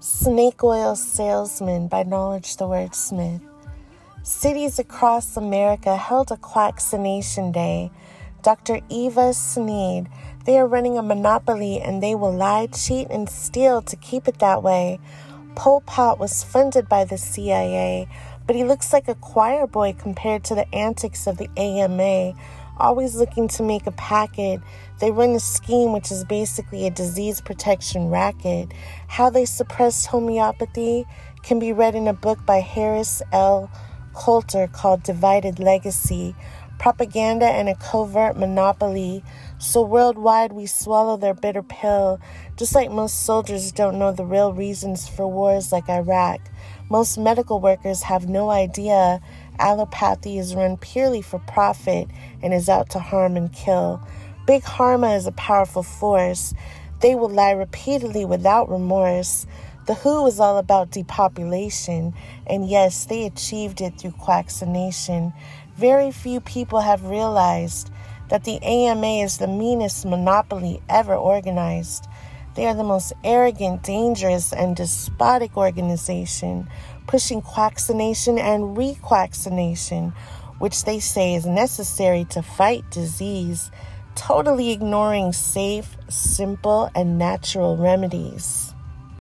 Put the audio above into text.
Snake Oil Salesman by Knowledge the Wordsmith. Cities across America held a Quaccination Day. Dr. Eva Snead, they are running a monopoly and they will lie, cheat, and steal to keep it that way. Pol Pot was funded by the CIA, but he looks like a choir boy compared to the antics of the AMA always looking to make a packet. They run a scheme which is basically a disease protection racket. How they suppressed homeopathy can be read in a book by Harris L. Coulter called Divided Legacy Propaganda and a Covert Monopoly. So worldwide we swallow their bitter pill, just like most soldiers don't know the real reasons for wars like Iraq. Most medical workers have no idea allopathy is run purely for profit and is out to harm and kill. Big Pharma is a powerful force. They will lie repeatedly without remorse. The WHO is all about depopulation, and yes, they achieved it through quaccination. Very few people have realized that the AMA is the meanest monopoly ever organized. They are the most arrogant, dangerous, and despotic organization, pushing quaccination and requaccination, which they say is necessary to fight disease, totally ignoring safe, simple, and natural remedies.